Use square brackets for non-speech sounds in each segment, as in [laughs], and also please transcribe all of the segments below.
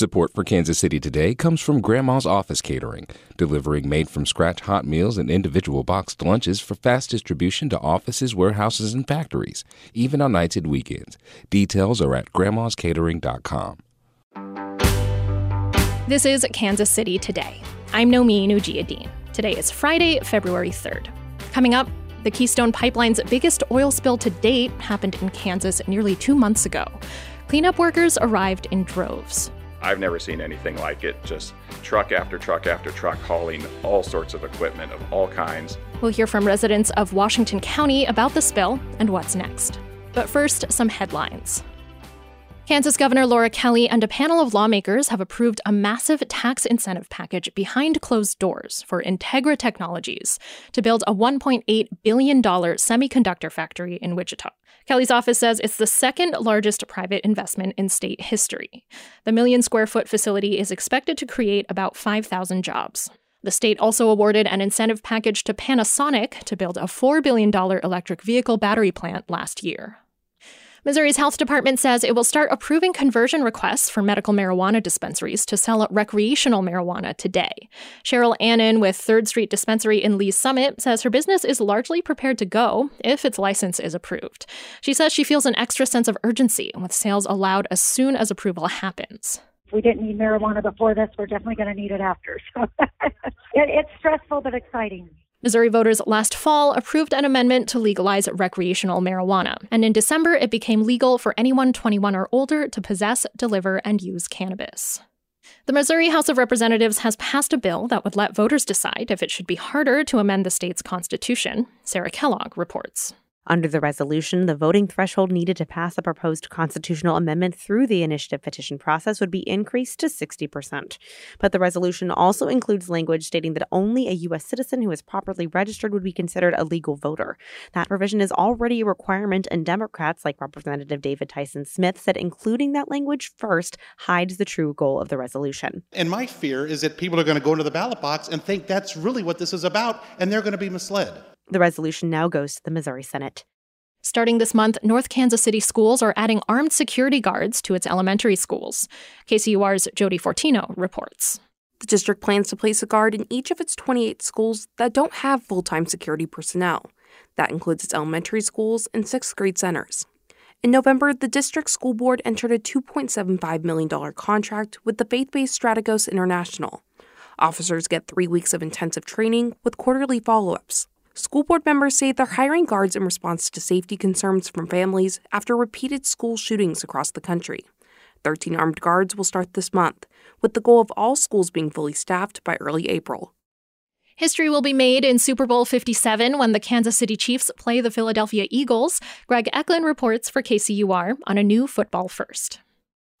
Support for Kansas City Today comes from Grandma's Office Catering, delivering made from scratch hot meals and individual boxed lunches for fast distribution to offices, warehouses, and factories, even on nights and weekends. Details are at grandmascatering.com. This is Kansas City Today. I'm Nomin Dean. Today is Friday, February 3rd. Coming up, the Keystone Pipeline's biggest oil spill to date happened in Kansas nearly two months ago. Cleanup workers arrived in droves. I've never seen anything like it. Just truck after truck after truck hauling all sorts of equipment of all kinds. We'll hear from residents of Washington County about the spill and what's next. But first, some headlines. Kansas Governor Laura Kelly and a panel of lawmakers have approved a massive tax incentive package behind closed doors for Integra Technologies to build a $1.8 billion semiconductor factory in Wichita. Kelly's office says it's the second largest private investment in state history. The million square foot facility is expected to create about 5,000 jobs. The state also awarded an incentive package to Panasonic to build a $4 billion electric vehicle battery plant last year. Missouri's health department says it will start approving conversion requests for medical marijuana dispensaries to sell recreational marijuana today. Cheryl Annan with Third Street Dispensary in Lee's Summit says her business is largely prepared to go if its license is approved. She says she feels an extra sense of urgency with sales allowed as soon as approval happens we didn't need marijuana before this, we're definitely going to need it after. [laughs] So [laughs] it's stressful but exciting. Missouri voters last fall approved an amendment to legalize recreational marijuana, and in December it became legal for anyone 21 or older to possess, deliver, and use cannabis. The Missouri House of Representatives has passed a bill that would let voters decide if it should be harder to amend the state's constitution. Sarah Kellogg reports. Under the resolution, the voting threshold needed to pass a proposed constitutional amendment through the initiative petition process would be increased to 60%. But the resolution also includes language stating that only a U.S. citizen who is properly registered would be considered a legal voter. That provision is already a requirement, and Democrats, like Representative David Tyson Smith, said including that language first hides the true goal of the resolution. And my fear is that people are going to go into the ballot box and think that's really what this is about, and they're going to be misled. The resolution now goes to the Missouri Senate. Starting this month, North Kansas City schools are adding armed security guards to its elementary schools. KCUR's Jodi Fortino reports. The district plans to place a guard in each of its 28 schools that don't have full time security personnel. That includes its elementary schools and sixth grade centers. In November, the district school board entered a $2.75 million contract with the faith based Strategos International. Officers get three weeks of intensive training with quarterly follow ups. School board members say they're hiring guards in response to safety concerns from families after repeated school shootings across the country. 13 armed guards will start this month, with the goal of all schools being fully staffed by early April. History will be made in Super Bowl 57 when the Kansas City Chiefs play the Philadelphia Eagles. Greg Echlin reports for KCUR on a new football first.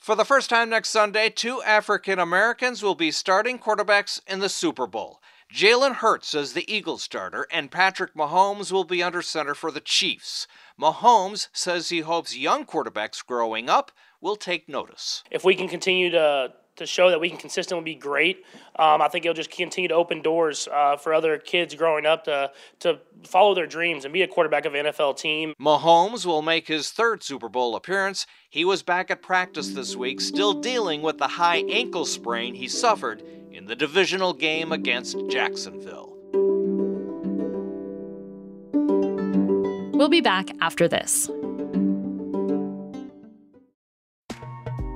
For the first time next Sunday, two African Americans will be starting quarterbacks in the Super Bowl. Jalen Hurts is the Eagles starter, and Patrick Mahomes will be under center for the Chiefs. Mahomes says he hopes young quarterbacks growing up will take notice. If we can continue to to show that we can consistently be great. Um, I think it'll just continue to open doors uh, for other kids growing up to to follow their dreams and be a quarterback of an NFL team. Mahomes will make his third Super Bowl appearance. He was back at practice this week, still dealing with the high ankle sprain he suffered in the divisional game against Jacksonville. We'll be back after this.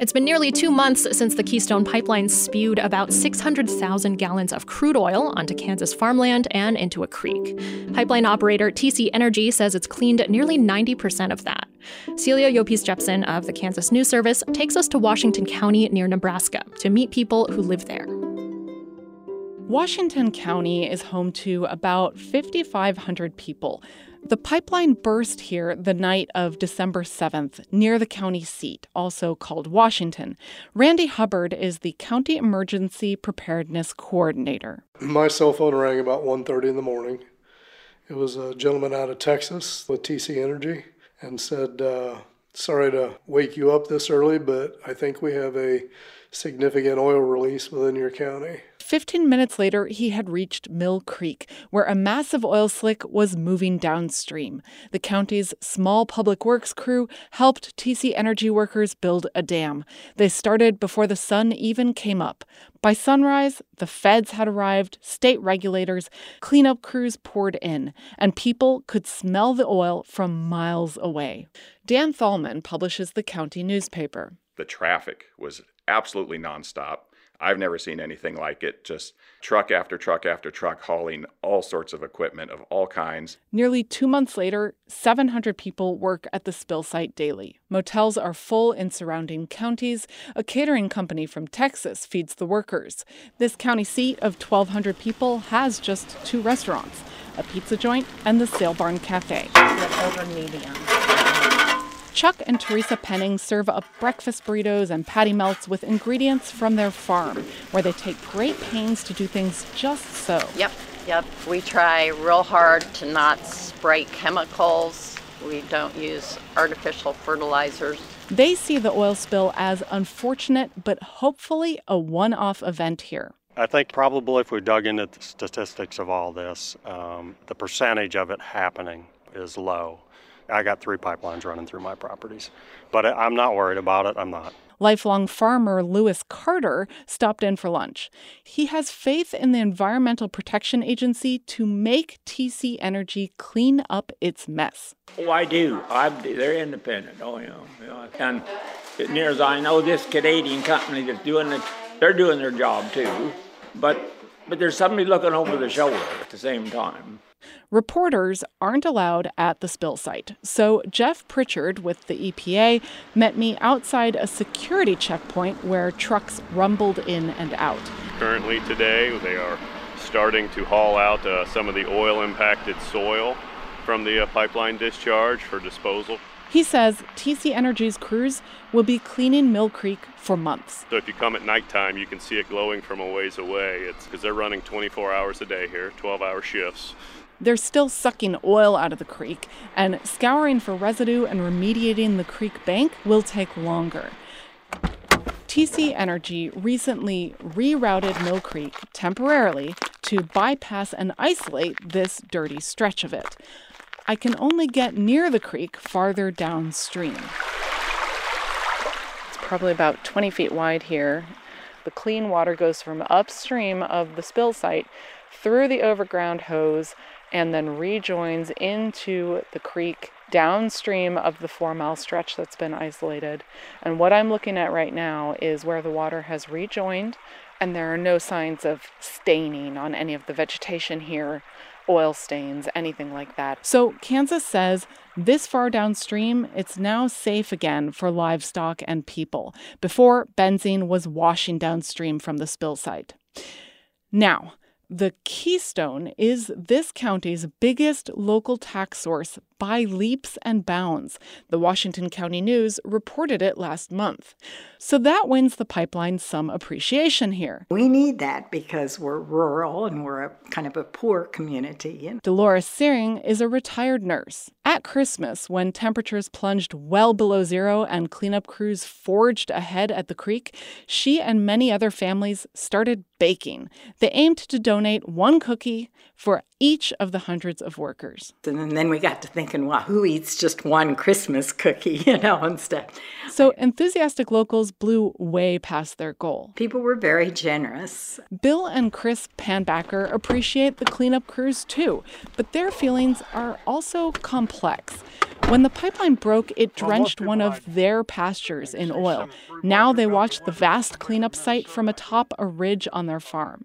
It's been nearly two months since the Keystone Pipeline spewed about 600,000 gallons of crude oil onto Kansas farmland and into a creek. Pipeline operator TC Energy says it's cleaned nearly 90% of that. Celia Llopis Jepsen of the Kansas News Service takes us to Washington County near Nebraska to meet people who live there. Washington County is home to about 5,500 people. The pipeline burst here the night of December 7th near the county seat, also called Washington. Randy Hubbard is the county emergency preparedness coordinator. My cell phone rang about 1:30 in the morning. It was a gentleman out of Texas with TC Energy and said, uh, "Sorry to wake you up this early, but I think we have a significant oil release within your county." 15 minutes later, he had reached Mill Creek, where a massive oil slick was moving downstream. The county's small public works crew helped TC Energy workers build a dam. They started before the sun even came up. By sunrise, the feds had arrived, state regulators, cleanup crews poured in, and people could smell the oil from miles away. Dan Thalman publishes the county newspaper. The traffic was absolutely nonstop. I've never seen anything like it. Just truck after truck after truck hauling all sorts of equipment of all kinds. Nearly two months later, 700 people work at the spill site daily. Motels are full in surrounding counties. A catering company from Texas feeds the workers. This county seat of 1,200 people has just two restaurants a pizza joint and the Sale Barn Cafe. Over medium. Chuck and Teresa Penning serve up breakfast burritos and patty melts with ingredients from their farm, where they take great pains to do things just so. Yep, yep. We try real hard to not spray chemicals. We don't use artificial fertilizers. They see the oil spill as unfortunate, but hopefully a one off event here. I think probably if we dug into the statistics of all this, um, the percentage of it happening is low. I got three pipelines running through my properties, but I'm not worried about it. I'm not. Lifelong farmer Lewis Carter stopped in for lunch. He has faith in the Environmental Protection Agency to make TC Energy clean up its mess. Oh, I do. I they're independent. Oh, yeah. yeah. And as near as I know, this Canadian company that's doing it, they're doing their job too. But but there's somebody looking over the shoulder at the same time. Reporters aren't allowed at the spill site, so Jeff Pritchard with the EPA met me outside a security checkpoint where trucks rumbled in and out. Currently, today, they are starting to haul out uh, some of the oil impacted soil from the uh, pipeline discharge for disposal. He says TC Energy's crews will be cleaning Mill Creek for months. So if you come at nighttime, you can see it glowing from a ways away. It's because they're running 24 hours a day here, 12 hour shifts. They're still sucking oil out of the creek, and scouring for residue and remediating the creek bank will take longer. TC Energy recently rerouted Mill Creek temporarily to bypass and isolate this dirty stretch of it. I can only get near the creek farther downstream. It's probably about 20 feet wide here. The clean water goes from upstream of the spill site through the overground hose and then rejoins into the creek downstream of the four mile stretch that's been isolated. And what I'm looking at right now is where the water has rejoined, and there are no signs of staining on any of the vegetation here, oil stains, anything like that. So Kansas says this far downstream, it's now safe again for livestock and people. Before, benzene was washing downstream from the spill site. Now, the Keystone is this county's biggest local tax source by leaps and bounds. The Washington County News reported it last month. So that wins the pipeline some appreciation here. We need that because we're rural and we're a kind of a poor community. Dolores Searing is a retired nurse. At Christmas, when temperatures plunged well below zero and cleanup crews forged ahead at the creek, she and many other families started baking. They aimed to donate one cookie for each of the hundreds of workers. And then we got to thinking, well, who eats just one Christmas cookie, [laughs] you know, and stuff. So enthusiastic locals blew way past their goal. People were very generous. Bill and Chris Panbacker appreciate the cleanup crews too, but their feelings are also complex. When the pipeline broke, it drenched one of their pastures in oil. Now they watch the vast cleanup site from atop a ridge on their farm.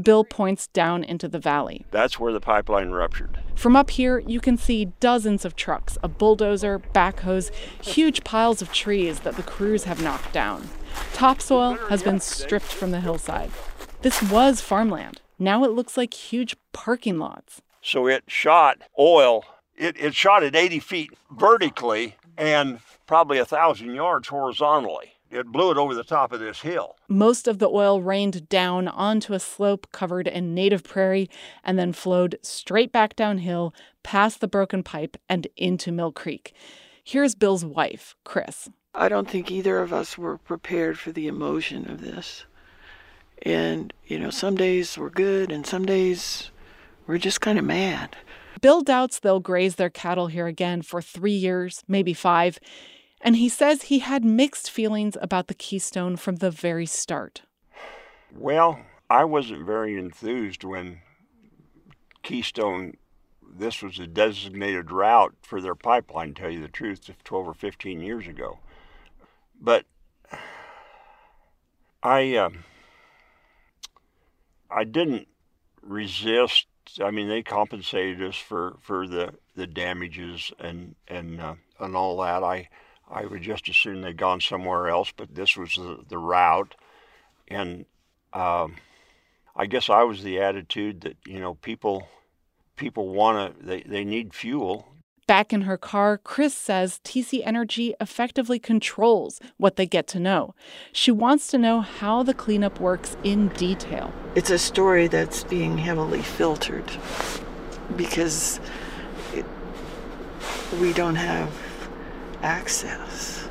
Bill points down into the valley. That's where the pipeline ruptured. From up here, you can see dozens of trucks, a bulldozer, backhoes, huge piles of trees that the crews have knocked down. Topsoil has been stripped from the hillside. This was farmland. Now it looks like huge parking lots. So it shot oil it, it shot at 80 feet vertically and probably a thousand yards horizontally. It blew it over the top of this hill. Most of the oil rained down onto a slope covered in native prairie and then flowed straight back downhill past the broken pipe and into Mill Creek. Here's Bill's wife, Chris. I don't think either of us were prepared for the emotion of this. And, you know, some days we're good and some days we're just kind of mad. Bill doubts they'll graze their cattle here again for three years, maybe five. And he says he had mixed feelings about the Keystone from the very start. Well, I wasn't very enthused when Keystone, this was a designated route for their pipeline, tell you the truth, 12 or 15 years ago. But I, uh, I didn't resist. I mean, they compensated us for, for the, the damages and and uh, and all that. I I would just assume they'd gone somewhere else, but this was the, the route, and um, I guess I was the attitude that you know people people want to they, they need fuel Back in her car, Chris says TC Energy effectively controls what they get to know. She wants to know how the cleanup works in detail. It's a story that's being heavily filtered because it, we don't have access.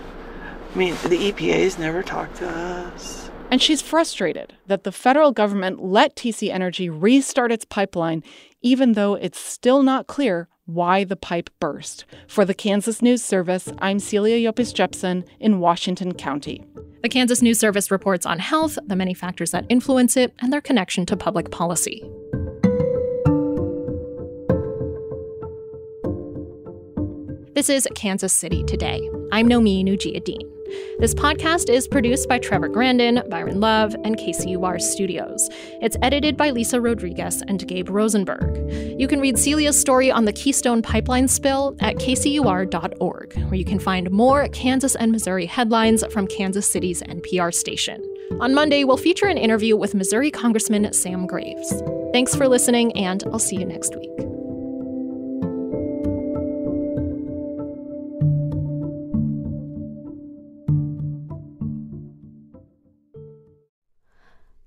I mean, the EPA's never talked to us. And she's frustrated that the federal government let TC Energy restart its pipeline, even though it's still not clear why the pipe burst. For the Kansas News Service, I'm Celia Llopis Jepsen in Washington County. The Kansas News Service reports on health, the many factors that influence it, and their connection to public policy. This is Kansas City Today. I'm Nomin Ujiyediin. This podcast is produced by Trevor Grandin, Byron Love, and KCUR Studios. It's edited by Lisa Rodriguez and Gabe Rosenberg. You can read Celia's story on the Keystone Pipeline spill at kcur.org, where you can find more Kansas and Missouri headlines from Kansas City's NPR station. On Monday, we'll feature an interview with Missouri Congressman Sam Graves. Thanks for listening, and I'll see you next week.